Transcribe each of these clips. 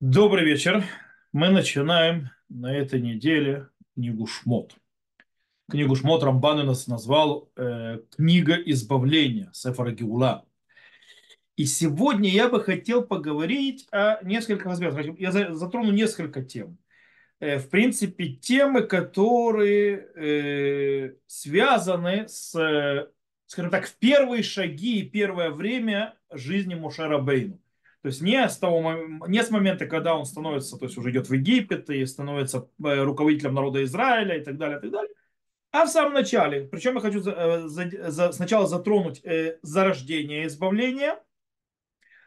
Добрый вечер. Мы начинаем на этой неделе книгу Шмот. Книгу Шмот Рамбан нас назвал э, «Книга избавления» Сефара Геула. И сегодня я бы хотел поговорить о нескольких аспектах. Я затрону несколько тем. Э, в принципе, темы, которые э, связаны с, скажем так, в первые шаги и первое время жизни Мушера Бейну то есть не с, того, не с момента, когда он становится, то есть уже идет в Египет и становится э, руководителем народа Израиля и так далее, и так далее, а в самом начале. Причем я хочу за, э, за, за, сначала затронуть э, зарождение избавления.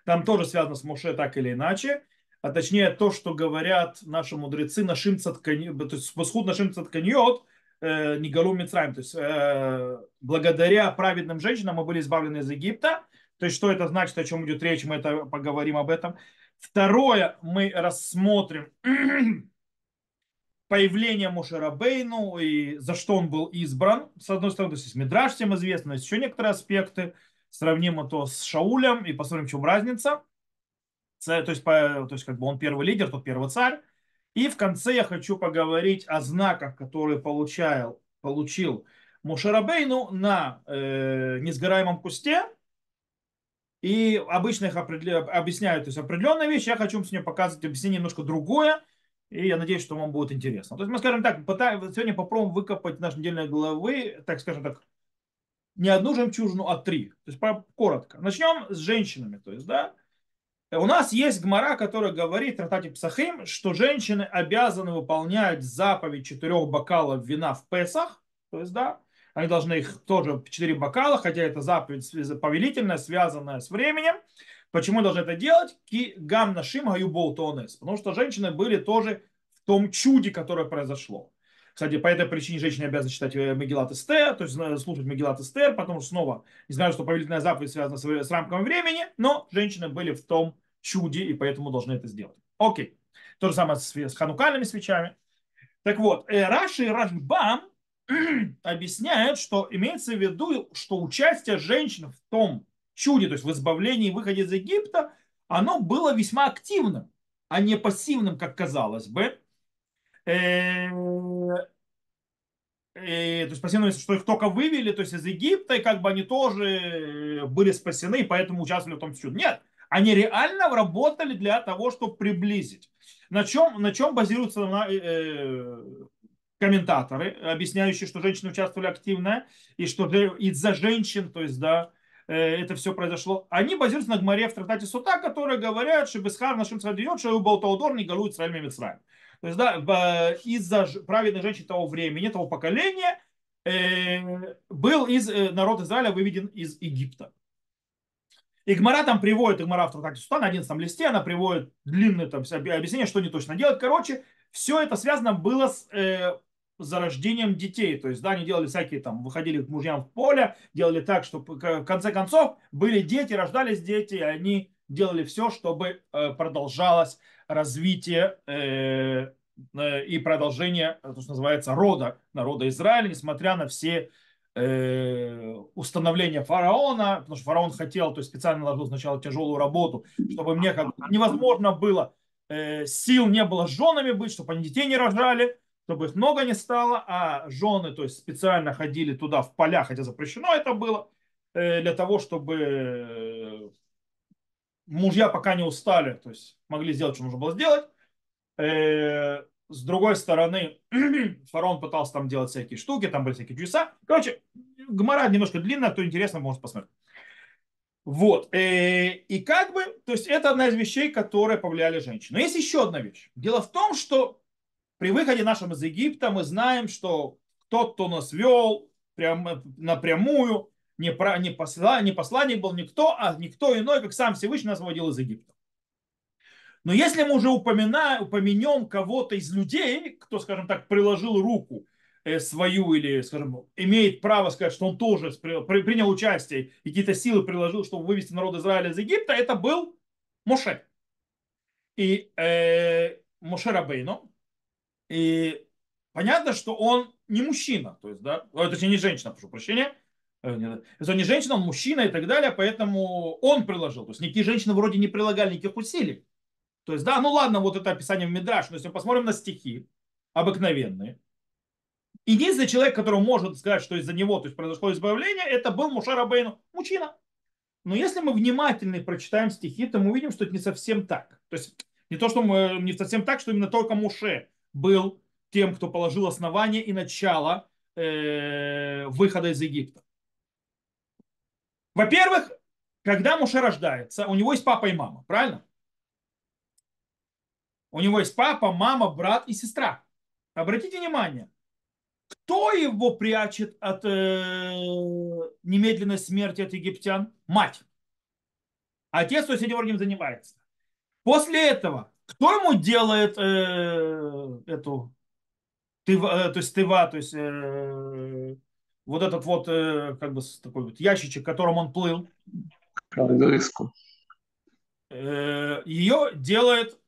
Там тоже связано с Моше так или иначе. А точнее то, что говорят наши мудрецы, нашим цатканьот, то есть восхуд нашим цатканьот, э, не галу Мицраем. То есть э, благодаря праведным женщинам мы были избавлены из Египта. То есть, что это значит, о чем идет речь, мы это поговорим об этом. Второе, мы рассмотрим появление Мушерабейну и за что он был избран. С одной стороны, то есть Мидраш всем известно, есть еще некоторые аспекты. Сравним это с Шаулем и посмотрим, в чем разница. То есть, то есть как бы он первый лидер, тот первый царь. И в конце я хочу поговорить о знаках, которые получал, получил Мушерабейну на э, несгораемом кусте и обычно их объясняют то есть определенные вещи, я хочу с ним показывать объяснение немножко другое, и я надеюсь, что вам будет интересно. То есть мы, скажем так, пытаем, сегодня попробуем выкопать наши недельные головы, так скажем так, не одну жемчужину, а три. То есть коротко. Начнем с женщинами. То есть, да, у нас есть гмара, которая говорит в Ратате Псахим, что женщины обязаны выполнять заповедь четырех бокалов вина в Песах. То есть, да, они должны их тоже четыре бокала, хотя это заповедь повелительная, связанная с временем. Почему должны это делать? Ки гам нашим тонес. Потому что женщины были тоже в том чуде, которое произошло. Кстати, по этой причине женщины обязаны читать э, Мегилат Эстер, то есть э, слушать Мегилат Эстер, потому что снова, не знаю, что повелительная заповедь связана с, с рамками времени, но женщины были в том чуде, и поэтому должны это сделать. Окей. То же самое с, с ханукальными свечами. Так вот, э, Раши и Рашбам объясняет, что имеется в виду, что участие женщин в том чуде, то есть в избавлении и выходе из Египта, оно было весьма активным, а не пассивным, как казалось бы. Э, э, то есть пассивным, что их только вывели то есть из Египта, и как бы они тоже были спасены, и поэтому участвовали в том чуде. Нет, они реально работали для того, чтобы приблизить. На чем, на чем базируется на, э, комментаторы, объясняющие, что женщины участвовали активно, и что из-за женщин, то есть, да, э, это все произошло. Они базируются на Гмаре в трактате Сута, которые говорят, что Бесхар нашим садиот, что Балтаудор не галует Израиль Мицраем. То есть, да, из-за праведных женщин того времени, того поколения, э, был из э, народ Израиля выведен из Египта. Гмара там приводит, Гмара в трактате Сута на 11 листе, она приводит длинное там, объяснение, что они точно делают. Короче, все это связано было с за рождением детей. То есть, да, они делали всякие там, выходили к мужьям в поле, делали так, чтобы в конце концов были дети, рождались дети, и они делали все, чтобы э, продолжалось развитие э, э, и продолжение, то, что называется, рода, народа Израиля, несмотря на все установления фараона, потому что фараон хотел, то есть специально наложил сначала тяжелую работу, чтобы мне как невозможно было, сил не было с женами быть, чтобы они детей не рожали, чтобы их много не стало, а жены, то есть специально ходили туда в поля, хотя запрещено это было, э, для того, чтобы э, мужья пока не устали, то есть могли сделать, что нужно было сделать. Э, с другой стороны, фараон пытался там делать всякие штуки, там были всякие чудеса. Короче, гмора немножко длинная, кто интересно, может посмотреть. Вот. И как бы, то есть это одна из вещей, которые повлияли женщины. Но есть еще одна вещь. Дело в том, что при выходе нашем из Египта мы знаем, что тот, кто нас вел прям, напрямую, не, про, не, посла, не посланник был никто, а никто иной, как сам Всевышний нас выводил из Египта. Но если мы уже упоминаем, упомянем кого-то из людей, кто, скажем так, приложил руку э, свою или, скажем, имеет право сказать, что он тоже принял участие и какие-то силы приложил, чтобы вывести народ Израиля из Египта, это был Моше. И э, Моше Рабейну, и понятно, что он не мужчина, то есть, да, точнее не женщина, прошу прощения, э, то он не женщина, он мужчина и так далее, поэтому он приложил. То есть никакие женщины вроде не прилагали никаких усилий. То есть, да, ну ладно, вот это описание в Мидраш, но если мы посмотрим на стихи обыкновенные, единственный человек, который может сказать, что из-за него то есть, произошло избавление, это был Мушар Бейну, мужчина. Но если мы внимательно прочитаем стихи, то мы увидим, что это не совсем так. То есть не то, что мы, не совсем так, что именно только Муше был тем, кто положил основание и начало э, выхода из Египта. Во-первых, когда Муше рождается, у него есть папа и мама, правильно? У него есть папа, мама, брат и сестра. Обратите внимание, кто его прячет от э, немедленной смерти от египтян? Мать. Отец, то есть этим занимается. После этого, кто ему делает э, эту, тыва, э, то есть тыва, то есть э, вот этот вот, э, как бы такой вот ящичек, которым он плыл? Э, ее делает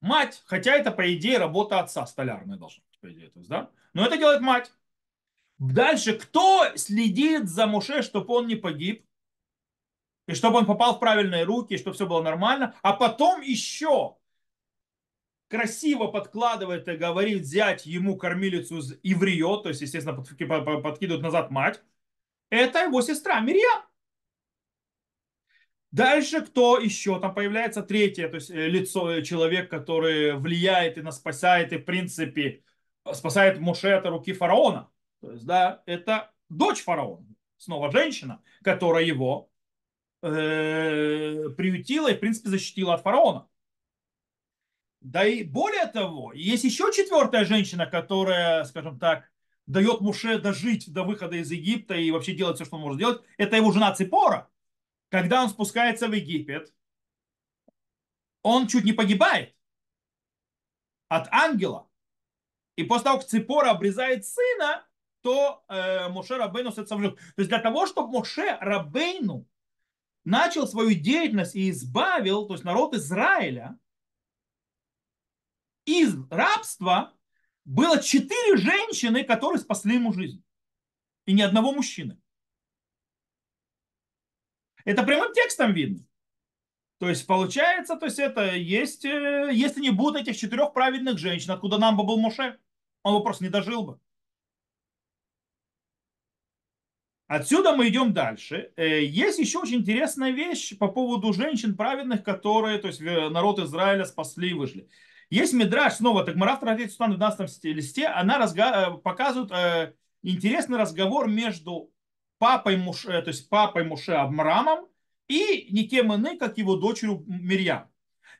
мать, хотя это, по идее, работа отца столярная должна быть, по идее. То есть, да? Но это делает мать. Дальше, кто следит за Муше, чтобы он не погиб? И чтобы он попал в правильные руки, чтобы все было нормально. А потом еще красиво подкладывает и говорит взять ему кормилицу из Иврио, то есть, естественно, подкидывает назад мать. Это его сестра Мирьям. Дальше кто еще? Там появляется третье, то есть э, лицо, э, человек, который влияет и нас спасает, и в принципе спасает Моше от руки фараона. То есть, да, это дочь фараона. Снова женщина, которая его э, приютила и, в принципе, защитила от фараона. Да и более того, есть еще четвертая женщина, которая, скажем так, дает Муше дожить до выхода из Египта и вообще делать все, что он может делать. Это его жена Ципора когда он спускается в Египет, он чуть не погибает от ангела. И после того, как Ципора обрезает сына, то э, Моше Рабейну сотворил. То есть для того, чтобы Моше Рабейну начал свою деятельность и избавил, то есть народ Израиля из рабства, было четыре женщины, которые спасли ему жизнь. И ни одного мужчины. Это прямым текстом видно. То есть получается, то есть это есть, э, если не будут этих четырех праведных женщин, откуда нам бы был Моше, он бы просто не дожил бы. Отсюда мы идем дальше. Э, есть еще очень интересная вещь по поводу женщин праведных, которые, то есть народ Израиля спасли и выжили. Есть Мидраш, снова, так Мараф Сутан в 12 листе, она разга... Э, показывает интересный разговор между папой Муше, то есть папой Муше Амрамом и никем иным, как его дочерью Мирьям.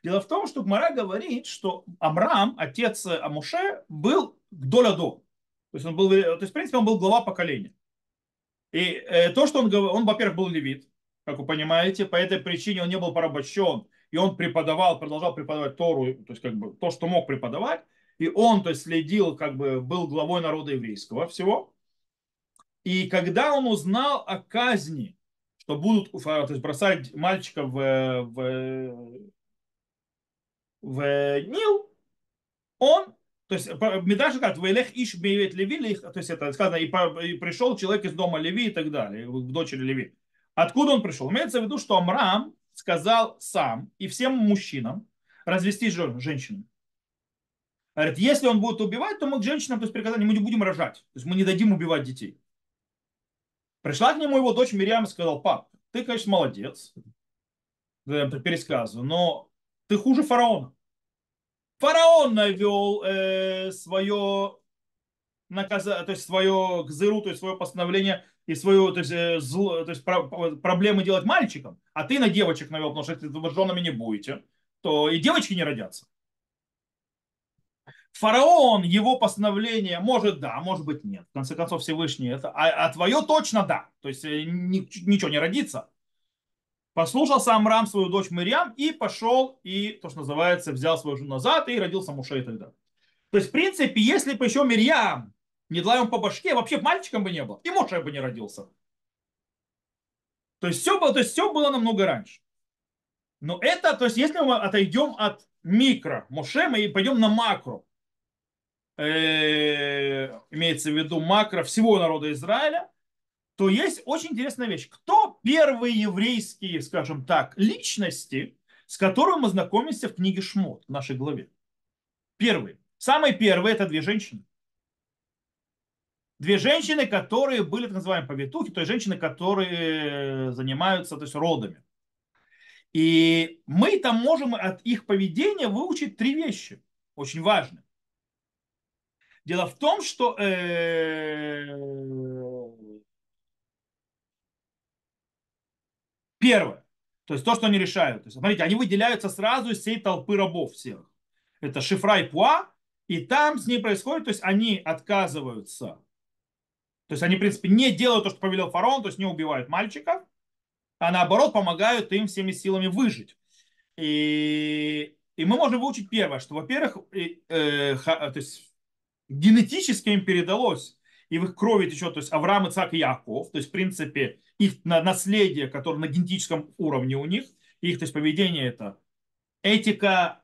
Дело в том, что Гмара говорит, что Амрам, отец Амуше, был Гдолядо. То есть, он был, то есть, в принципе, он был глава поколения. И э, то, что он говорил, он, во-первых, был левит, как вы понимаете, по этой причине он не был порабощен, и он преподавал, продолжал преподавать Тору, то есть, как бы, то, что мог преподавать, и он, то есть, следил, как бы, был главой народа еврейского всего. И когда он узнал о казни, что будут то есть бросать мальчика в, в, в Нил, он, то есть Медраж говорит, Вейлех Иш Бейвет Леви, то есть это сказано, и, и пришел человек из дома Леви и так далее, в дочери Леви. Откуда он пришел? Имеется в виду, что Амрам сказал сам и всем мужчинам развести женщину. Говорит, если он будет убивать, то мы к женщинам, то есть приказали, мы не будем рожать. То есть мы не дадим убивать детей. Пришла к нему его дочь Мирьям и сказал, пап, ты, конечно, молодец, пересказываю, но ты хуже фараона. Фараон навел э, свое наказание, то есть свое гзыру, то есть свое постановление и свое, то есть, э, зло, то есть про, проблемы делать мальчикам, а ты на девочек навел, потому что если вы женами не будете, то и девочки не родятся. Фараон, его постановление, может да, может быть нет. В конце концов, Всевышний это. А, а твое точно да. То есть э, ни, ничего не родится. Послушался Амрам свою дочь Мирьям и пошел и, то, что называется, взял свою жену назад и родился так далее. То есть, в принципе, если бы еще Мирьям не дала ему по башке, вообще мальчиком бы не был, и Муше бы не родился. То есть, все было, то есть все было намного раньше. Но это, то есть, если мы отойдем от микро Муше, мы пойдем на макро, э, имеется в виду макро всего народа Израиля, то есть очень интересная вещь. Кто первые еврейские, скажем так, личности, с которым мы знакомимся в книге Шмот, в нашей главе. Первый. Самые первые это две женщины. Две женщины, которые были так называемые повитухи, то есть женщины, которые занимаются то есть, родами. И мы там можем от их поведения выучить три вещи, очень важные. Дело в том, что э, первое, то есть то, что они решают. То есть, смотрите, они выделяются сразу из всей толпы рабов всех. Это Шифра и Пуа, и там с ней происходит, то есть они отказываются. То есть они, в принципе, не делают то, что повелел фараон, то есть не убивают мальчиков, а наоборот помогают им всеми силами выжить. И, и мы можем выучить первое, что, во-первых, э, э, то есть генетически им передалось, и в их крови течет, то есть Авраам, Ицак и Яков, то есть, в принципе, их наследие, которое на генетическом уровне у них, их, то есть, поведение это этика,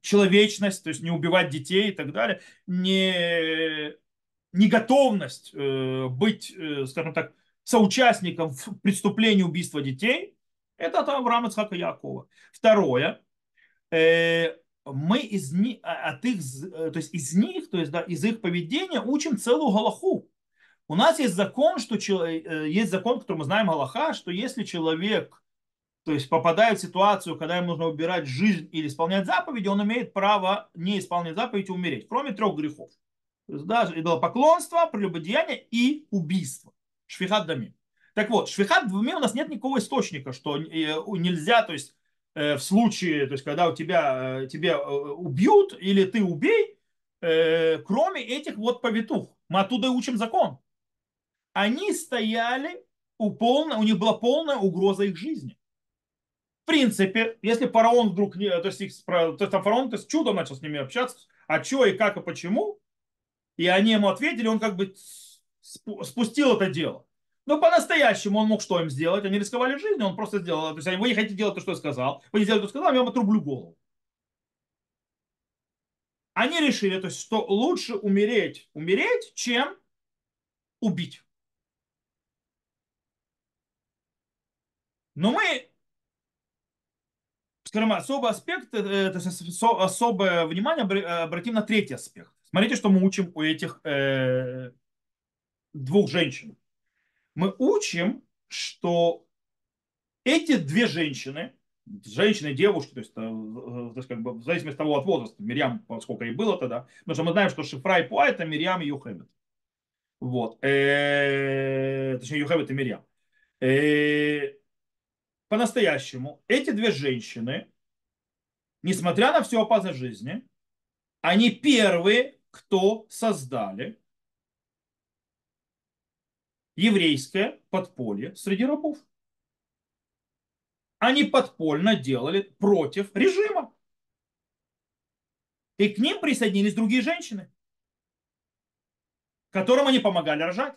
человечность, то есть не убивать детей и так далее, не, не готовность э, быть, э, скажем так, соучастником в преступлении убийства детей, это от Авраама, Ицхака Якова. Второе, э, мы из них, а, от их, э, то есть из них, то есть да, из их поведения учим целую галаху. У нас есть закон, что э, есть закон, который мы знаем галаха, что если человек то есть попадает в ситуацию, когда ему нужно убирать жизнь или исполнять заповеди, он имеет право не исполнять заповедь и умереть, кроме трех грехов. То есть, да, идолопоклонство, прелюбодеяние и убийство. Швихат дами. Так вот, швихат дами у нас нет никакого источника, что э, нельзя, то есть в случае, то есть когда у тебя, э, тебя э, убьют или ты убей, кроме этих вот повитух. Мы оттуда и учим закон. Они стояли, у, полной, у них была полная угроза их жизни. В принципе, если фараон вдруг, то есть, их, то есть фараон то есть, чудом начал с ними общаться, а что и как и почему, и они ему ответили, он как бы спустил это дело. Но по-настоящему он мог что им сделать? Они рисковали жизнью, он просто сделал. То есть вы не хотите делать то, что я сказал. Вы не то, что сказал, я вам отрублю голову. Они решили, то есть, что лучше умереть, умереть, чем убить. Но мы, скажем, особый аспект, э, то есть особое внимание обратим на третий аспект. Смотрите, что мы учим у этих э, двух женщин мы учим, что эти две женщины, женщины и девушки, то есть, э, то есть как бы, в зависимости от того от возраста, Мирьям, сколько ей было тогда, потому что мы знаем, что Шифра и Пуа это Мирьям и Юхебет. Вот. Э, точнее, Юхебет и Мирьям. Э, по-настоящему, эти две женщины, несмотря на всю опасность жизни, они первые, кто создали еврейское подполье среди рабов. Они подпольно делали против режима. И к ним присоединились другие женщины, которым они помогали рожать.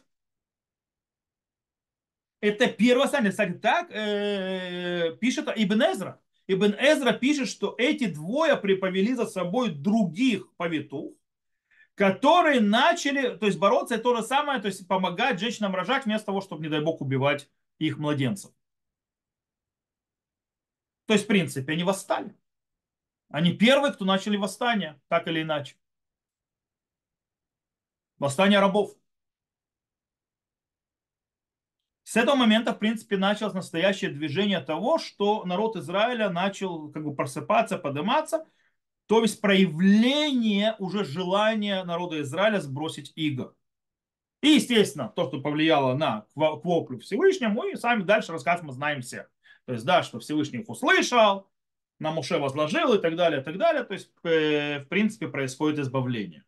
Это первое. Кстати, так э, пишет Ибн Эзра. Ибн Эзра пишет, что эти двое приповели за собой других повитух, которые начали, то есть бороться, это то же самое, то есть помогать женщинам рожать вместо того, чтобы, не дай бог, убивать их младенцев. То есть, в принципе, они восстали. Они первые, кто начали восстание, так или иначе. Восстание рабов. С этого момента, в принципе, началось настоящее движение того, что народ Израиля начал как бы просыпаться, подниматься – то есть проявление уже желания народа Израиля сбросить иго. И, естественно, то, что повлияло на воплю Всевышнему, и сами дальше рассказ мы знаем все. То есть, да, что Всевышний их услышал, на Муше возложил и так далее, и так далее. То есть, э, в принципе, происходит избавление.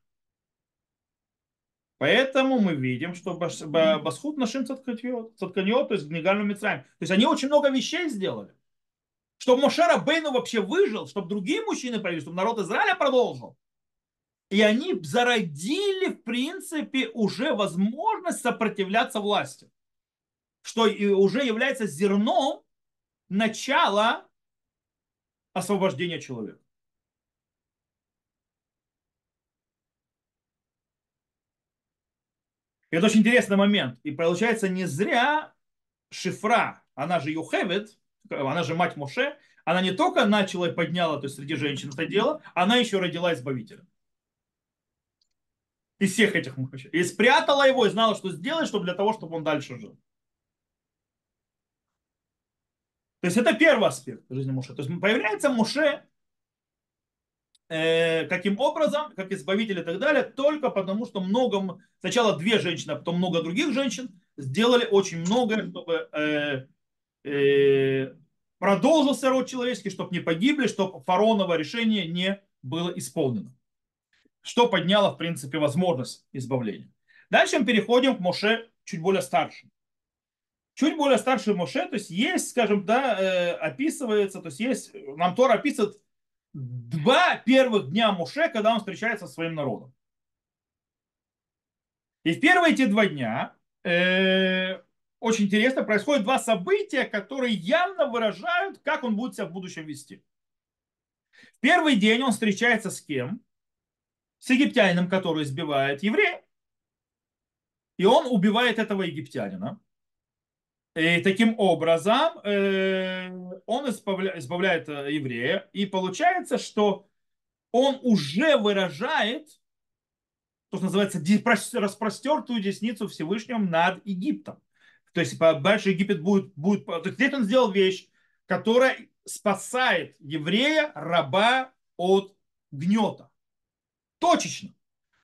Поэтому мы видим, что Басхут нашим цатканьот, то есть Гнигальну Мицраем. То есть они очень много вещей сделали чтобы Мошера Бейну вообще выжил, чтобы другие мужчины появились, чтобы народ Израиля продолжил. И они зародили, в принципе, уже возможность сопротивляться власти, что уже является зерном начала освобождения человека. Это очень интересный момент. И получается, не зря Шифра, она же Юхевет, она же мать Моше, она не только начала и подняла, то есть среди женщин это дело, она еще родила избавителя. Из всех этих мужчин. И спрятала его и знала, что сделать, чтобы для того, чтобы он дальше жил. То есть это первый аспект жизни Моше. То есть появляется Моше э, каким образом, как избавитель и так далее, только потому, что много, сначала две женщины, а потом много других женщин сделали очень многое, чтобы э, продолжился род человеческий, чтобы не погибли, чтобы фараоново решение не было исполнено. Что подняло, в принципе, возможность избавления. Дальше мы переходим к Моше чуть более старшим. Чуть более старший Моше, то есть есть, скажем, да, э, описывается, то есть есть, нам Тор описывает два первых дня Моше, когда он встречается со своим народом. И в первые эти два дня э, очень интересно, происходят два события, которые явно выражают, как он будет себя в будущем вести. В первый день он встречается с кем? С египтянином, который избивает еврея. И он убивает этого египтянина. И таким образом э, он избавляет, э, еврея. И получается, что он уже выражает то, что называется распростертую десницу Всевышнего над Египтом. То есть дальше Египет будет, будет... Здесь он сделал вещь, которая спасает еврея, раба от гнета. Точечно.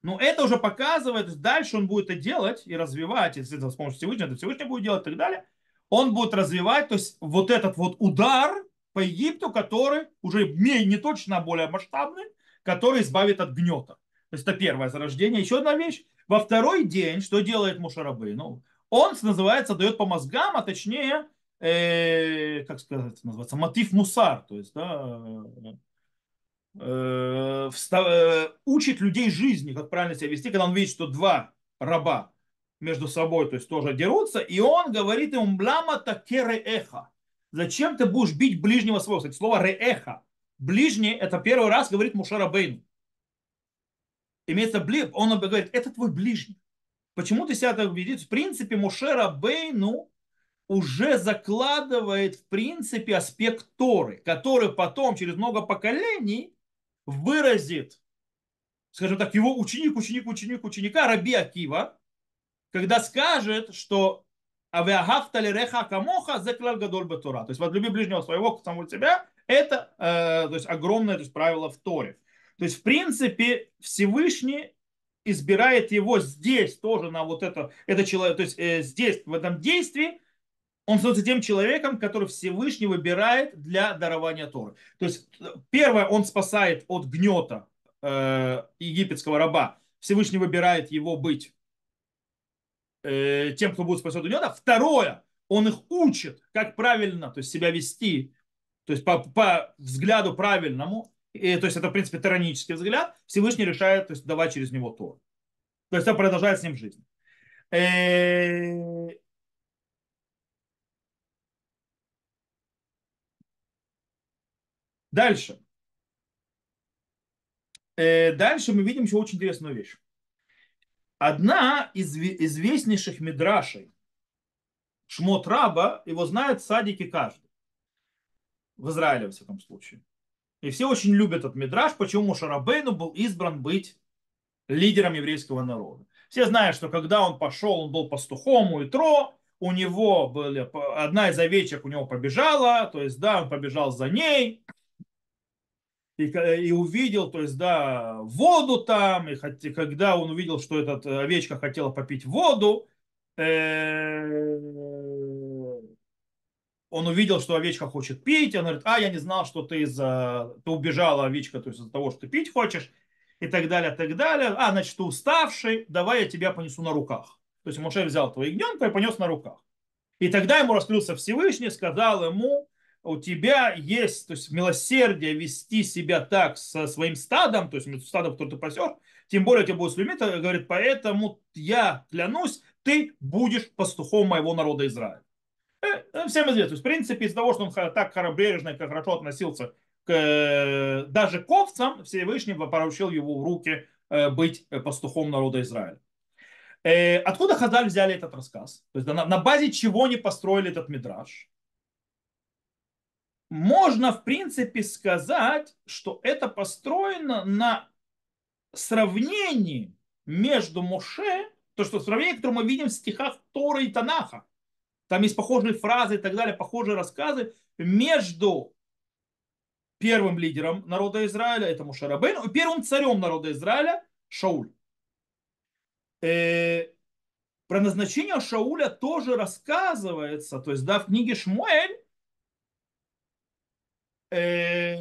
Но это уже показывает, дальше он будет это делать и развивать, если с помощью Всевышнего, это Всевышний будет делать и так далее. Он будет развивать, то есть вот этот вот удар по Египту, который уже не точно, а более масштабный, который избавит от гнета. То есть это первое зарождение. Еще одна вещь. Во второй день, что делает Мушарабы? Ну, он, называется, дает по мозгам, а точнее, э, как сказать, называется, мотив мусар, то есть, да, э, встав, э, учит людей жизни, как правильно себя вести, когда он видит, что два раба между собой, то есть тоже дерутся, и он говорит им, блама таке реэха. Зачем ты будешь бить ближнего своего? Кстати, слово реэха. Ближний, это первый раз говорит Мушара Бейну. Имеется близ, он говорит, это твой ближний. Почему ты себя так видишь? В принципе, Мушера Бейну уже закладывает, в принципе, аспект Торы, который потом, через много поколений, выразит, скажем так, его ученик, ученик, ученик, ученика Раби Акива, когда скажет, что авиагафтали реха камоха зеклаль гадоль батура. То есть возлюби ближнего своего, к самому себя, это э, то есть, огромное то есть, правило в Торе. То есть, в принципе, Всевышний избирает его здесь тоже на вот это, это человек, то есть э, здесь, в этом действии, он становится тем человеком, который Всевышний выбирает для дарования Торы. То есть, первое, он спасает от гнета э, египетского раба. Всевышний выбирает его быть э, тем, кто будет спасен от гнета. Второе, он их учит, как правильно то есть, себя вести, то есть по, по взгляду правильному и, то есть это, в принципе, тиранический взгляд, Всевышний решает то есть, давать через него то. То есть он продолжает с ним жизнь. Э, дальше. Э, дальше мы видим еще очень интересную вещь. Одна из известнейших мидрашей Шмот Раба, его знает садики каждый. В Израиле, во всяком случае. И все очень любят этот мидраж, почему Шарабейну был избран быть лидером еврейского народа. Все знают, что когда он пошел, он был пастухом у Итро, у него были, одна из овечек у него побежала, то есть, да, он побежал за ней, и, и увидел, то есть, да, воду там, и когда он увидел, что эта овечка хотела попить воду, э, он увидел, что овечка хочет пить, он говорит, а, я не знал, что ты, из-за... ты убежала, овечка, то есть из-за того, что ты пить хочешь, и так далее, так далее. А, значит, ты уставший, давай я тебя понесу на руках. То есть Моше взял твоего ягненка и понес на руках. И тогда ему раскрылся Всевышний, сказал ему, у тебя есть то есть, милосердие вести себя так со своим стадом, то есть стадом, который ты пасешь, тем более тебе будет слюмить, говорит, поэтому я клянусь, ты будешь пастухом моего народа Израиля. Э, всем известно. То есть, в принципе, из-за того, что он так бережно и хорошо относился к э, даже к овцам, Всевышний поручил его в руки э, быть пастухом народа Израиля. Откуда Хазаль взяли этот рассказ? То есть на, на базе чего они построили этот мидраж? можно, в принципе, сказать, что это построено на сравнении между Моше, то, что сравнение, которое мы видим в стихах Тора и Танаха. Там есть похожие фразы и так далее, похожие рассказы между первым лидером народа Израиля, это Мушарабейн, и первым царем народа Израиля Шауль. Э, про назначение Шауля тоже рассказывается, то есть да, в книге Шмуэль э,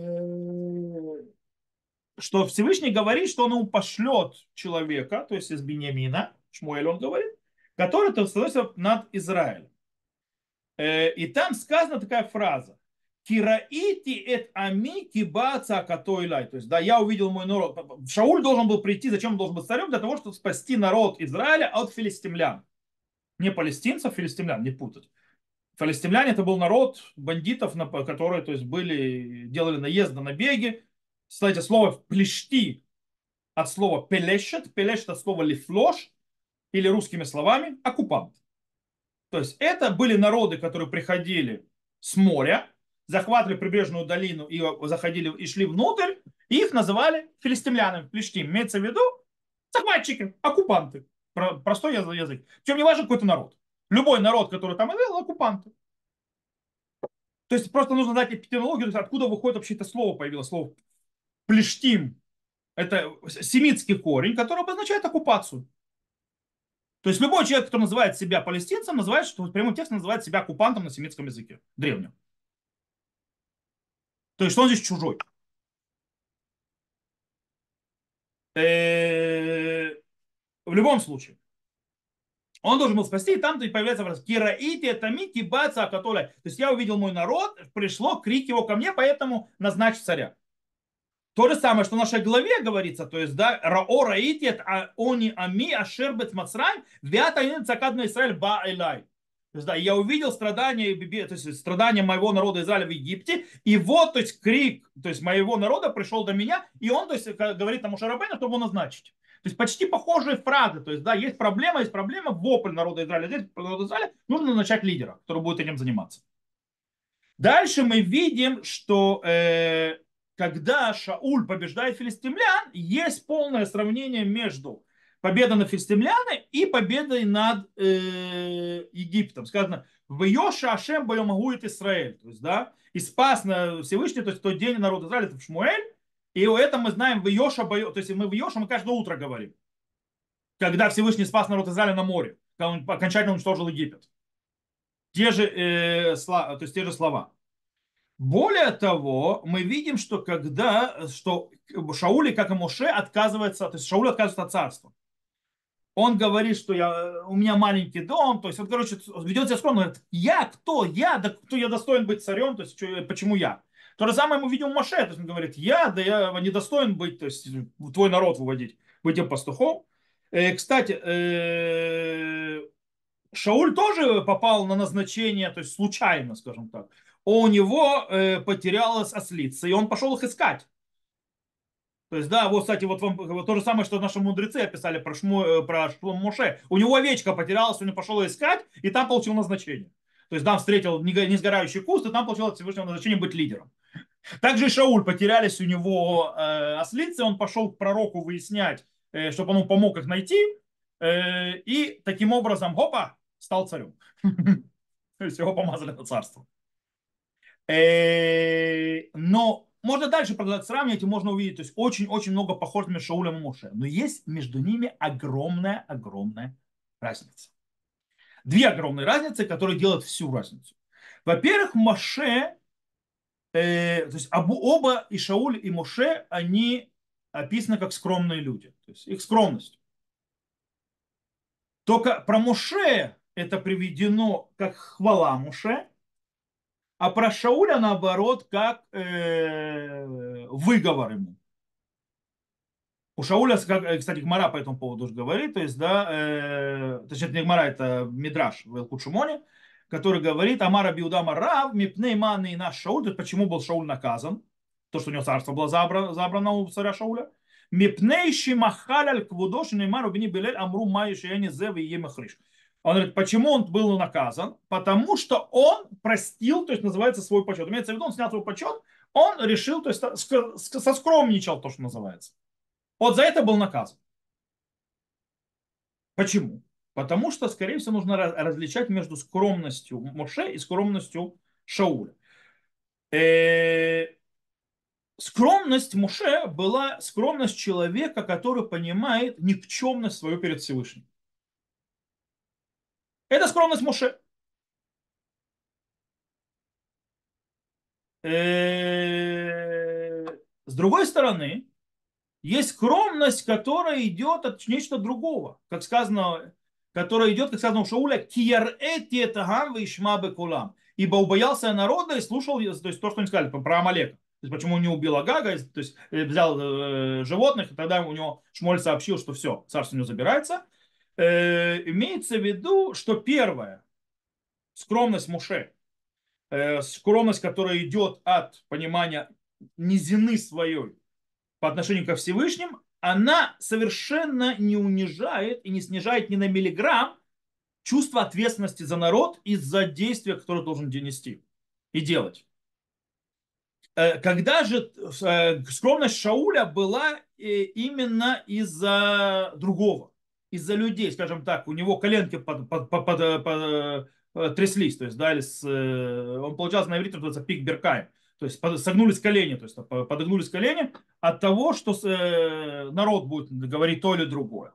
что Всевышний говорит, что он ему пошлет человека, то есть из Бениамина, Шмуэль он говорит, который то становится над Израилем. Э, и там сказана такая фраза. Кираити эт ами кибаца катойлай. То есть, да, я увидел мой народ. Шауль должен был прийти, зачем он должен быть царем? Для того, чтобы спасти народ Израиля от филистимлян. Не палестинцев, филистимлян, не путать. Филистимляне это был народ бандитов, которые то есть, были, делали наезды, набеги. Кстати, слово плешти от слова пелешет. Пелешет от слова лифлош или русскими словами оккупант. То есть это были народы, которые приходили с моря, захватывали прибрежную долину и заходили и шли внутрь, и их называли филистимлянами, плештим. Имеется в виду захватчики, оккупанты. Простой язык. Причем не важно какой-то народ. Любой народ, который там был, оккупанты. То есть просто нужно знать эпитемологию, откуда выходит вообще это слово появилось, слово плештим. Это семитский корень, который обозначает оккупацию. То есть любой человек, кто называет себя палестинцем, называет, что прямым текстом называет себя оккупантом на семитском языке, древнем. То есть он здесь чужой. Э, в любом случае. Он должен был спасти, и там -то появляется вопрос. Кираити это мити баца, который... То есть я увидел мой народ, пришло, крик его ко мне, поэтому назначь царя. То же самое, что в нашей главе говорится, то есть, да, рао раитет а они ами ашербет мацрайм вята цакадна Израиль ба элай. То есть, да, я увидел страдания, то есть, страдания моего народа Израиля в Египте, и вот, то есть, крик, то есть, моего народа пришел до меня, и он, то есть, говорит тому Шарабейну, чтобы его назначить. То есть, почти похожие фразы, то есть, да, есть проблема, есть проблема, вопль народа Израиля, здесь народа Израиля, нужно назначать лидера, который будет этим заниматься. Дальше мы видим, что э, когда Шауль побеждает филистимлян, есть полное сравнение между победой над филистимлянами и победой над э, Египтом. Сказано, в Йоша Ашем боемагует Израиль. То есть, да, и спас на Всевышний, то есть тот день народ Израиля, это в Шмуэль. И у этого мы знаем в Йоша, бою, то есть мы в Йоша мы каждое утро говорим. Когда Всевышний спас народ Израиля на море, когда он окончательно уничтожил Египет. Те же, э, слова, то есть те же слова. Более того, мы видим, что когда что Шаули, как и Моше, отказывается, то есть Шауль отказывается от царства. Он говорит, что я, у меня маленький дом, то есть он, короче, ведет себя скромно, говорит, я кто, я, да кто? Я достоин быть царем, то есть почему я? То же самое мы видим в Моше, то есть он говорит, я, да я не достоин быть, то есть твой народ выводить, быть им пастухом. Э, кстати, э, Шауль тоже попал на назначение, то есть случайно, скажем так у него э, потерялась ослица, и он пошел их искать. То есть, да, вот, кстати, вот вам вот то же самое, что наши мудрецы описали про, Шму, э, про Шлом Моше. У него овечка потерялась, он пошел ее искать, и там получил назначение. То есть, там встретил несгорающий куст, и там получил от Всевышнего назначение быть лидером. Также и Шауль потерялись у него э, ослицы, он пошел к пророку выяснять, э, чтобы он помог их найти, э, и таким образом, хопа, стал царем. То есть его помазали на царство. Э, но можно дальше продолжать сравнивать, и можно увидеть, то есть очень-очень много похожих между Шаулем и Моше. Но есть между ними огромная-огромная разница. Две огромные разницы, которые делают всю разницу. Во-первых, Моше, э, то есть обу, оба и Шауль, и Моше, они описаны как скромные люди. То есть их скромность. Только про Моше это приведено как хвала Моше, а про Шауля, наоборот, как э, выговор ему. У Шауля, э, кстати, Гмара по этому поводу уже говорит, то есть, да, э, точнее, не Гмара, это Мидраш в Элкут который говорит, Амара Биудама Рав, Мипней Маны и наш Шауль, то есть, почему был Шауль наказан, то, что у него царство было забрано, забрано у царя Шауля, Мипней Шимахаль Аль Квудош Неймар Убини Белель Амру Майи Шияни Зев и Емахриш. Он говорит, почему он был наказан? Потому что он простил, то есть называется свой почет. Имеется в виду, он снял свой почет, он решил, то есть соскромничал, то, что называется. Вот за это был наказан. Почему? Потому что, скорее всего, нужно различать между скромностью Моше и скромностью Шауля. Э, скромность Моше была скромность человека, который понимает никчемность свою перед Всевышним. Это скромность Моше. Э, с другой стороны, есть скромность, которая идет от нечто другого. Как сказано, которая идет, как сказано у Шауля, киярэти тагам вишма бекулам. Ибо убоялся народа и слушал то, есть, то что они сказали про Амалека. То есть, почему не убил Агага, то есть э, взял э, животных, и тогда у него Шмоль сообщил, что все, царство у него забирается. Э, имеется в виду, что первое, скромность Муше, э, скромность, которая идет от понимания низины своей, по отношению ко Всевышним, она совершенно не унижает и не снижает ни на миллиграмм чувство ответственности за народ и за действия, которые должен нести и делать. Э, когда же э, скромность Шауля была э, именно из-за другого, из-за людей, скажем так, у него коленки под, под, под, под, под, тряслись, то есть дали с, он получался на иврите, называется пик Беркаем то есть согнулись колени, то есть подогнулись колени от того, что э, народ будет говорить то или другое.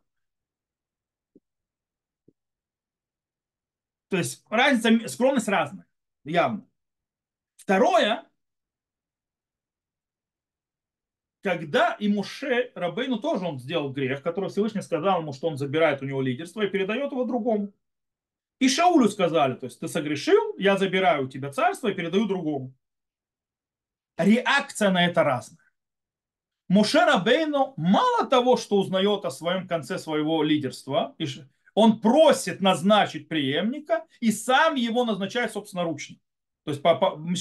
То есть разница, скромность разная, явно. Второе, когда и Муше Рабейну тоже он сделал грех, который Всевышний сказал ему, что он забирает у него лидерство и передает его другому. И Шаулю сказали, то есть ты согрешил, я забираю у тебя царство и передаю другому реакция на это разная. Мушер Абейну мало того, что узнает о своем конце своего лидерства, он просит назначить преемника и сам его назначает собственноручно. То есть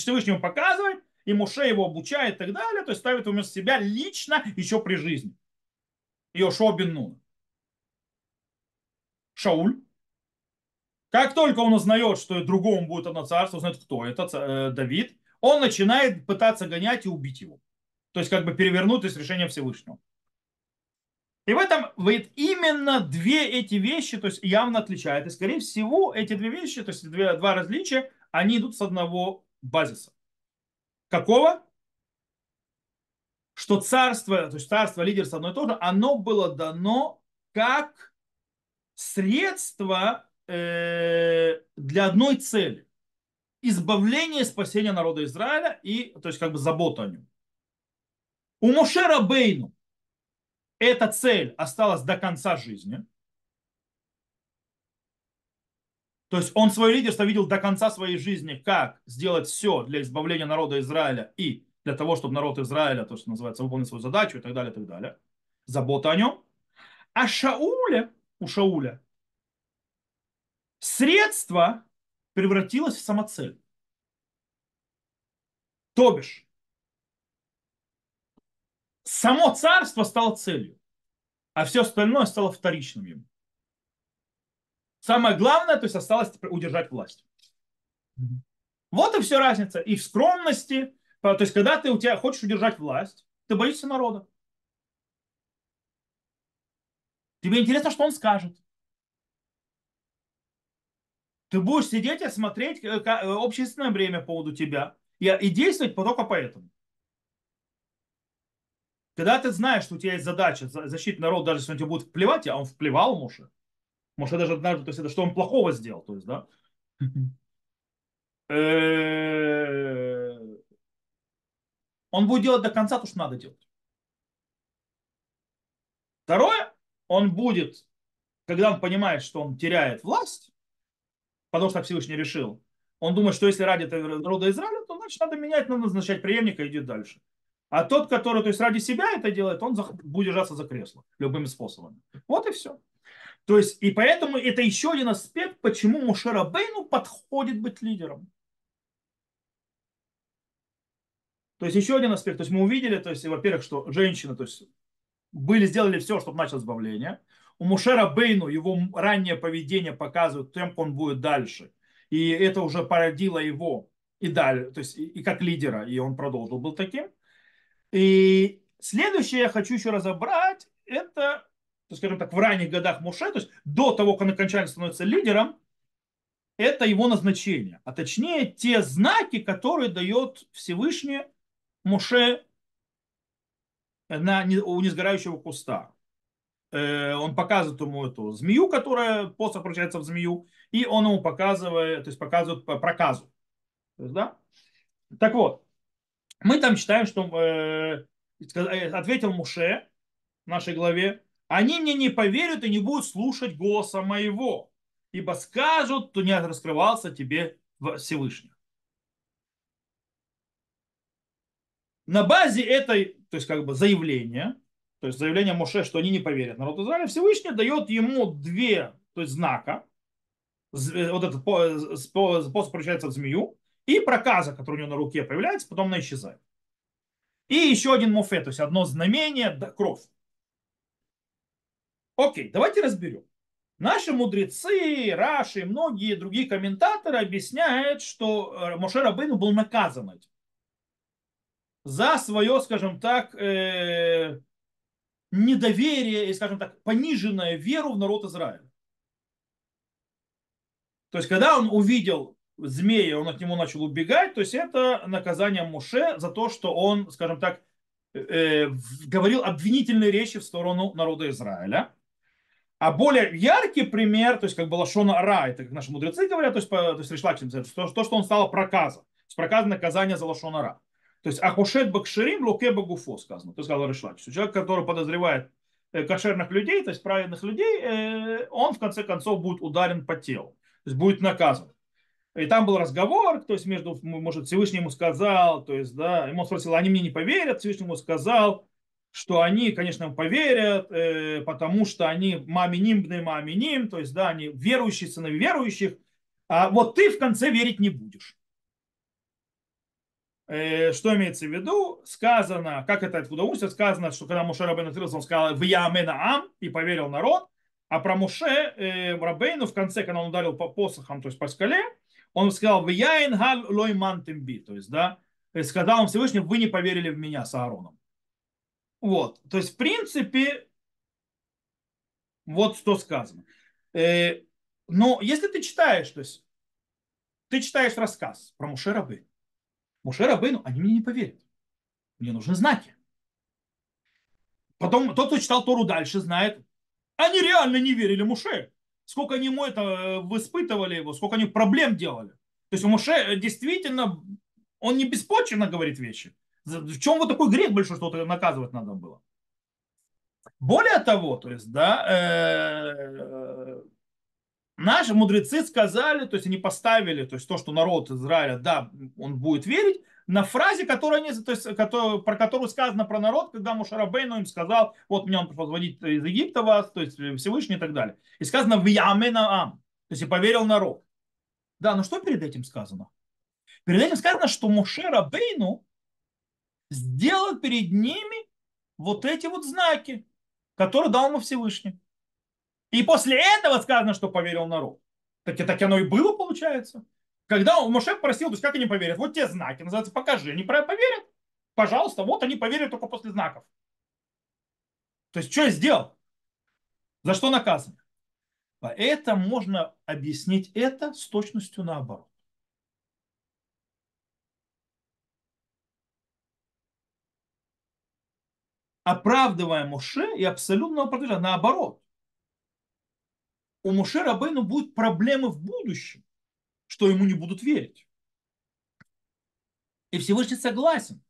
Всевышний ему показывает, и Муше его обучает и так далее, то есть ставит вместо себя лично еще при жизни. Йошуа бен Нун. Шауль. Как только он узнает, что другому будет одно царство, узнает, кто это, э, Давид, он начинает пытаться гонять и убить его. То есть как бы перевернуть из решения Всевышнего. И в этом вот именно две эти вещи то есть, явно отличают. И скорее всего эти две вещи, то есть две, два различия, они идут с одного базиса. Какого? Что царство, то есть царство, лидерство одно и то же, оно было дано как средство э, для одной цели избавление спасение народа Израиля и, то есть, как бы забота о нем. У Мошера Бейну эта цель осталась до конца жизни. То есть он свое лидерство видел до конца своей жизни, как сделать все для избавления народа Израиля и для того, чтобы народ Израиля, то, что называется, выполнил свою задачу и так далее, и так далее. Забота о нем. А Шауля, у Шауля, средства превратилась в самоцель. То бишь, само царство стало целью, а все остальное стало вторичным ему. Самое главное, то есть осталось удержать власть. Вот и все разница. И в скромности, то есть когда ты у тебя хочешь удержать власть, ты боишься народа. Тебе интересно, что он скажет. Ты будешь сидеть и смотреть э, э, общественное время по поводу тебя и, и действовать только поэтому. Когда ты знаешь, что у тебя есть задача защитить народ, даже если он тебе будет вплевать, а он вплевал Моше. Может, даже однажды, то есть это что он плохого сделал, то есть, да? Э, он будет делать до конца то, что надо делать. Второе, он будет, когда он понимает, что он теряет власть, потому что Всевышний решил. Он думает, что если ради народа Израиля, то значит надо менять, надо назначать преемника и идти дальше. А тот, который то есть, ради себя это делает, он будет держаться за кресло любыми способами. Вот и все. То есть, и поэтому это еще один аспект, почему Мушера Бейну подходит быть лидером. То есть еще один аспект, то есть мы увидели, то есть, во-первых, что женщины, то есть были, сделали все, чтобы начать избавление. у Мушера Бейну его раннее поведение показывает, кем он будет дальше. И это уже породило его и далее, то есть и, и как лидера, и он продолжил был таким. И следующее я хочу еще разобрать, это, скажем так, в ранних годах Муше, то есть до того, как он окончательно становится лидером, это его назначение, а точнее те знаки, которые дает Всевышний Муше на, у несгорающего куста. Э, он показывает ему эту змею, которая посох превращается в змею, и он ему показывает, то есть показывает проказу. То есть, да? Так вот, мы там читаем, что э, э, ответил Муше в нашей главе, они мне не поверят и не будут слушать голоса моего, ибо скажут, то не раскрывался тебе Всевышний. На базе этой, то есть как бы заявления, то есть заявление Моше, что они не поверят народу Израиля, Всевышний дает ему две то есть знака, э, вот этот способ превращается в змею, и проказа, который у него на руке появляется, потом она исчезает. И еще один мофе, то есть одно знамение, кровь. Окей, давайте разберем. Наши мудрецы, Раши и многие другие комментаторы объясняют, что э, Моше Рабыну был наказан этим за свое, скажем так, э, недоверие и, скажем так, пониженную веру в народ Израиля. То есть, когда он увидел змея, он от него начал убегать, то есть это наказание Муше за то, что он, скажем так, э, говорил обвинительные речи в сторону народа Израиля. А более яркий пример, то есть как бы Лашона Ра, это как наши мудрецы говорят, то есть, то есть Ришлакшин, то, то, что он стал проказом. То есть проказ наказание за Лашона Ра. То есть Ахушет Бакширим Луке Багуфо сказано. То есть сказал Ришлакш. Человек, который подозревает э, кошерных людей, то есть праведных людей, э, он в конце концов будет ударен по телу. То есть будет наказан. И там был разговор, то есть между, может, Всевышний ему сказал, то есть, да, ему спросил, они мне не поверят, Всевышний ему сказал, что они, конечно, поверят, э, потому что они маминимбны маминим, то есть, да, они верующие, сыновья верующих, а вот ты в конце верить не будешь. Э, что имеется в виду? Сказано, как это откуда учится, сказано, что когда Муше Рабейн открылся, он сказал «В ямена ам» и поверил народ, а про Муше э, Рабейну в конце, когда он ударил по посохам, то есть по скале, он сказал «В яин гал лой мантемби», то есть, да, сказал он Всевышний, вы не поверили в меня с Аароном. Вот, то есть, в принципе, вот что сказано. Э, но если ты читаешь, то есть, ты читаешь рассказ про Муше Рабейну, Муше Рабейну, они мне не поверят. Мне нужны знаки. Потом тот, кто читал Тору дальше, знает, они реально не верили Муше. Сколько они ему это э, испытывали его, сколько они проблем делали. То есть у Муше э, действительно, он не беспочвенно говорит вещи. В чем вот такой грех большой, что-то наказывать надо было? Более того, то есть, да, э, Наши мудрецы сказали, то есть они поставили, то есть то, что народ Израиля, да, он будет верить, на фразе, которая не, то есть, который, про которую сказано про народ, когда Мушарабейну им сказал, вот мне он позвонит из Египта вас, то есть Всевышний и так далее. И сказано в Ямена Ам, то есть и поверил народ. Да, но что перед этим сказано? Перед этим сказано, что Мушарабейну сделал перед ними вот эти вот знаки, которые дал ему Всевышний. И после этого сказано, что поверил народ. Так, так оно и было, получается. Когда Моше просил, то есть как они поверят? Вот те знаки, называется, покажи. Они поверят? Пожалуйста, вот они поверят только после знаков. То есть что я сделал? За что наказан? Поэтому можно объяснить это с точностью наоборот. Оправдывая Моше и абсолютно оправдывая наоборот у Муше Рабейну будут проблемы в будущем, что ему не будут верить. И Всевышний согласен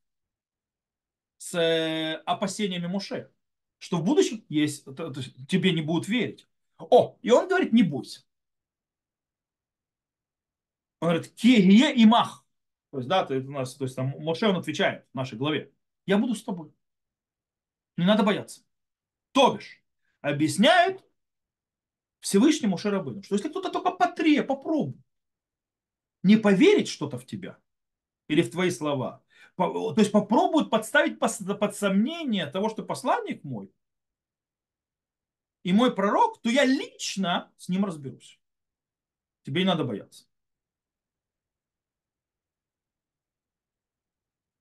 с э, опасениями Муше, что в будущем есть, тебе не будут верить. О, и он говорит, не бойся. Он говорит, кие и мах. То есть, да, то есть, у нас, то есть там Моше он отвечает в нашей главе. Я буду с тобой. Не надо бояться. То бишь, объясняет Всевышнему Шарабыну, что если кто-то только потре, попробует не поверить что-то в тебя или в твои слова, то есть попробуют подставить под сомнение того, что посланник мой, и мой пророк, то я лично с ним разберусь. Тебе не надо бояться.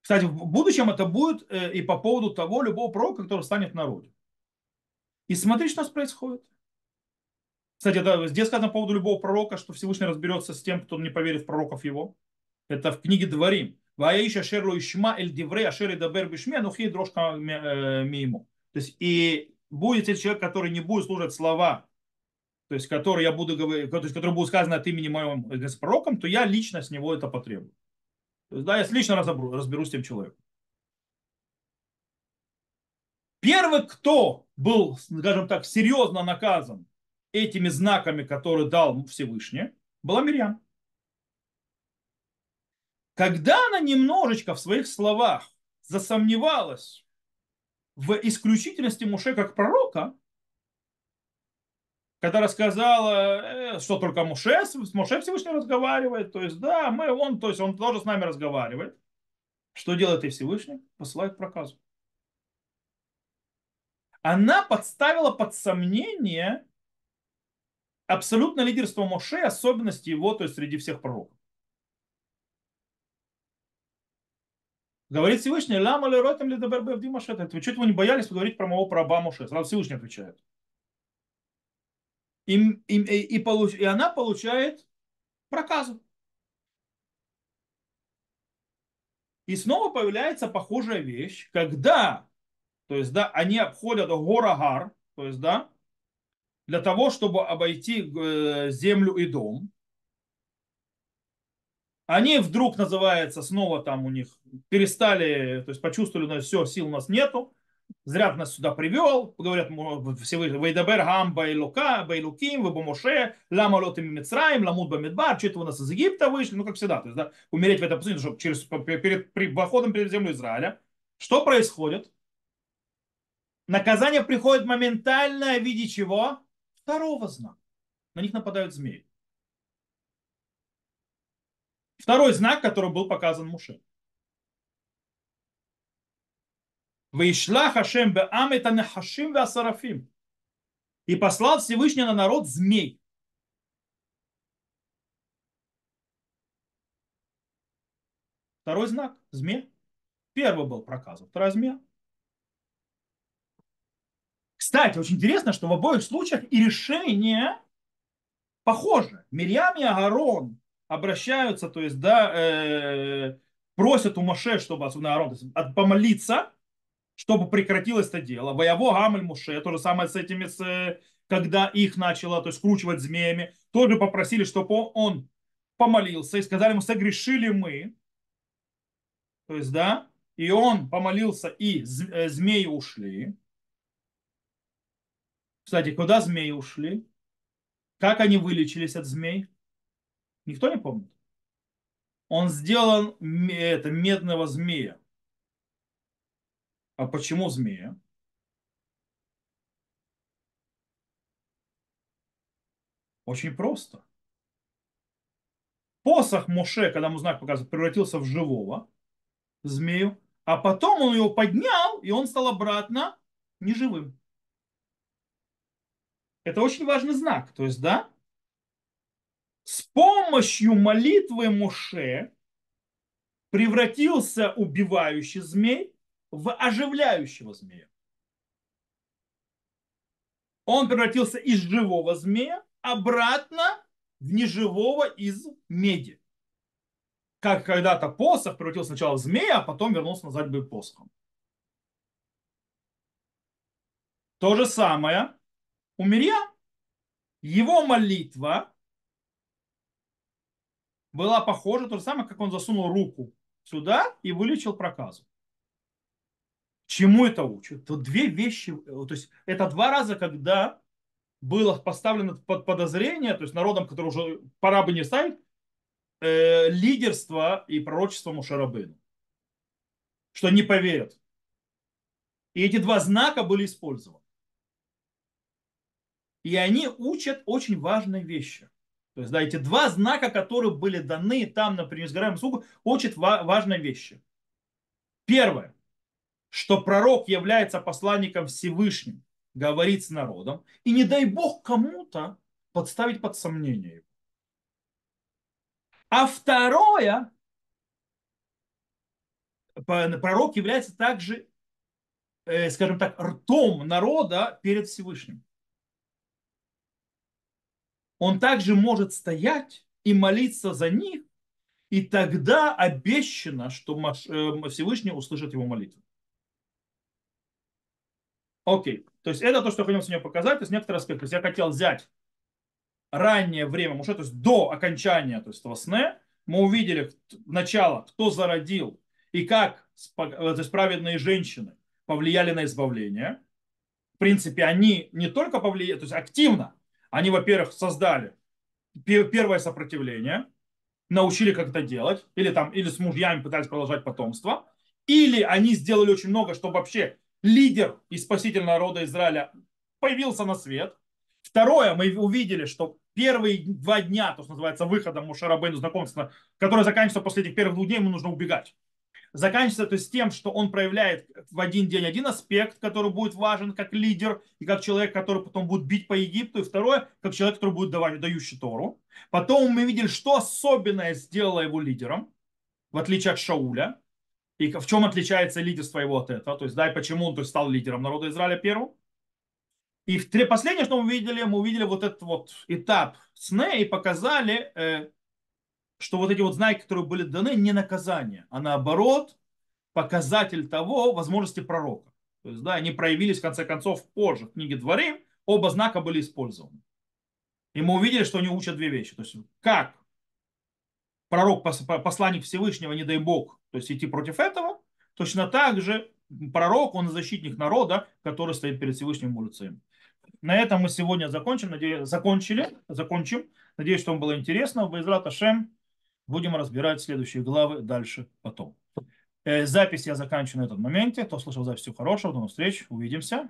Кстати, в будущем это будет э, и по поводу того любого пророка, который станет в народе. И смотри, что у нас происходит. Кстати, это здесь сказано по поводу любого пророка, что Всевышний разберется с тем, кто не поверит в пророков его. Это в книге Дворим. Ваиша шерлу ишма эль диврей ашери дабер бишме, нухи дрожка э, мимо. То есть, и будет человек, который не будет слушать слова, то есть, который я буду говорить, то есть, который будет сказано от имени моим пророком, то я лично с него это потребую. Да, я лично разобру, разберусь с тем человеком. Первый, кто был, скажем так, серьезно наказан этими знаками, которые дал Всевышний, была Мирьям. Когда она немножечко в своих словах засомневалась в исключительности Муше как пророка, когда рассказала, э, что только Муше, с Муше Всевышний разговаривает, то есть да, мы, он, то есть он тоже с нами разговаривает. Что делает и Всевышний? Посылает проказу. Она подставила под сомнение абсолютно лидерство Моше, особенности его, то есть среди всех пророков. Говорит Всевышний, лама ли ротем ли дабер Моше. Вы что-то вы не боялись поговорить про моего праба Моше? Сразу Всевышний отвечает. И, и, и, получ, и она получает проказу. И снова появляется похожая вещь, когда, то есть, да, они обходят гора то есть, да, для того, чтобы обойти э, землю и дом. Они вдруг называется снова там у них перестали, то есть почувствовали, что все, сил у нас нету, зря нас сюда привел, говорят Вейдабер гам байлука, байлуким, вы бомоше, лама лотим Мицраим, ламут бамидбар, что-то вы нас из Египта вышли, ну как всегда, то есть, да, умереть в этом пустыне, чтобы через, перед, при походом перед землю Израиля. Что происходит? Наказание приходит моментально в виде чего? Второго знака. На них нападают змеи. Второй знак, который был показан Муше. Вейшла Хашем Беам это Нахашим Васарафим. И послал Всевышний на народ змей. Второй знак – змея. Первый был проказан, вторая змея. Кстати, очень интересно, что в обоих случаях и решение похоже. Мирьям и Агарон обращаются, то есть, да, э, просят у Моше, чтобы, особенно Аарон, помолиться, чтобы прекратилось это дело. Воево Гамель Муше, то же самое с этими, с, когда их начало, то есть, скручивать змеями, тоже попросили, чтобы он помолился и сказали ему, согрешили мы. То есть, да, и он помолился, и э, змеи ушли. Кстати, куда змеи ушли? Как они вылечились от змей? Никто не помнит? Он сделал это, медного змея. А почему змея? Очень просто. Посох Моше, когда ему знак показывает, превратился в живого змею, а потом он его поднял, и он стал обратно неживым. Это очень важный знак. То есть, да, с помощью молитвы Моше превратился убивающий змей в оживляющего змея. Он превратился из живого змея обратно в неживого из меди. Как когда-то посох превратился сначала в змея, а потом вернулся назад быть посохом. То же самое у Мирья. Его молитва была похожа, то же самое, как он засунул руку сюда и вылечил проказу. Чему это учит? Тут две вещи, то есть это два раза, когда было поставлено под подозрение, то есть народом, который уже пора бы не ставить, э, лидерство и пророчество Мушарабыну. Что не поверят. И эти два знака были использованы. И они учат очень важные вещи. То есть, да, эти два знака, которые были даны там, например, сгораемом сугу, учат важные вещи. Первое что пророк является посланником Всевышним говорить с народом, и не дай бог кому-то подставить под сомнение его. А второе, пророк является также, э, скажем так, ртом народа перед Всевышним. Он также может стоять и молиться за них, и тогда обещано, что э, Всевышний услышит его молитву. Окей. То есть это то, что я хотел сегодня показать. То есть некоторые аспекты. То есть я хотел взять раннее время Муше, то есть до окончания то есть, этого сна, мы увидели начало, кто зародил и как э, то есть, праведные женщины повлияли на избавление. В принципе, они не только повлияли, то есть активно, они, во-первых, создали первое сопротивление, научили как это делать, или там, или с мужьями пытались продолжать потомство, или они сделали очень много, чтобы вообще лидер и спаситель народа Израиля появился на свет. Второе, мы увидели, что первые два дня, то, что называется выходом Мушарабейну знакомства, которое заканчивается после этих первых двух дней, ему нужно убегать. Заканчивается то есть тем, что он проявляет в один день один аспект, который будет важен как лидер и как человек, который потом будет бить по Египту. И второе, как человек, который будет давать, дающий Тору. Потом мы видели, что особенное сделало его лидером, в отличие от Шауля. И в чем отличается лидерство его от этого? То есть, да, и почему он то есть, стал лидером народа Израиля первым? И в последнее, что мы увидели, мы увидели вот этот вот этап сна и показали, э, что вот эти вот знаки, которые были даны, не наказание, а наоборот показатель того возможности пророка. То есть, да, они проявились в конце концов позже в книге Дворим, оба знака были использованы. И мы увидели, что они учат две вещи. То есть, как пророк, посланник Всевышнего, не дай Бог, то есть идти против этого, точно так же пророк, он защитник народа, который стоит перед Всевышним молится На этом мы сегодня закончим, надеюсь, закончили, закончим. Надеюсь, что вам было интересно. Байзрат Ашем будем разбирать следующие главы дальше потом. Э, запись я заканчиваю на этом моменте. Кто слушал запись, всего хорошего. До новых встреч. Увидимся.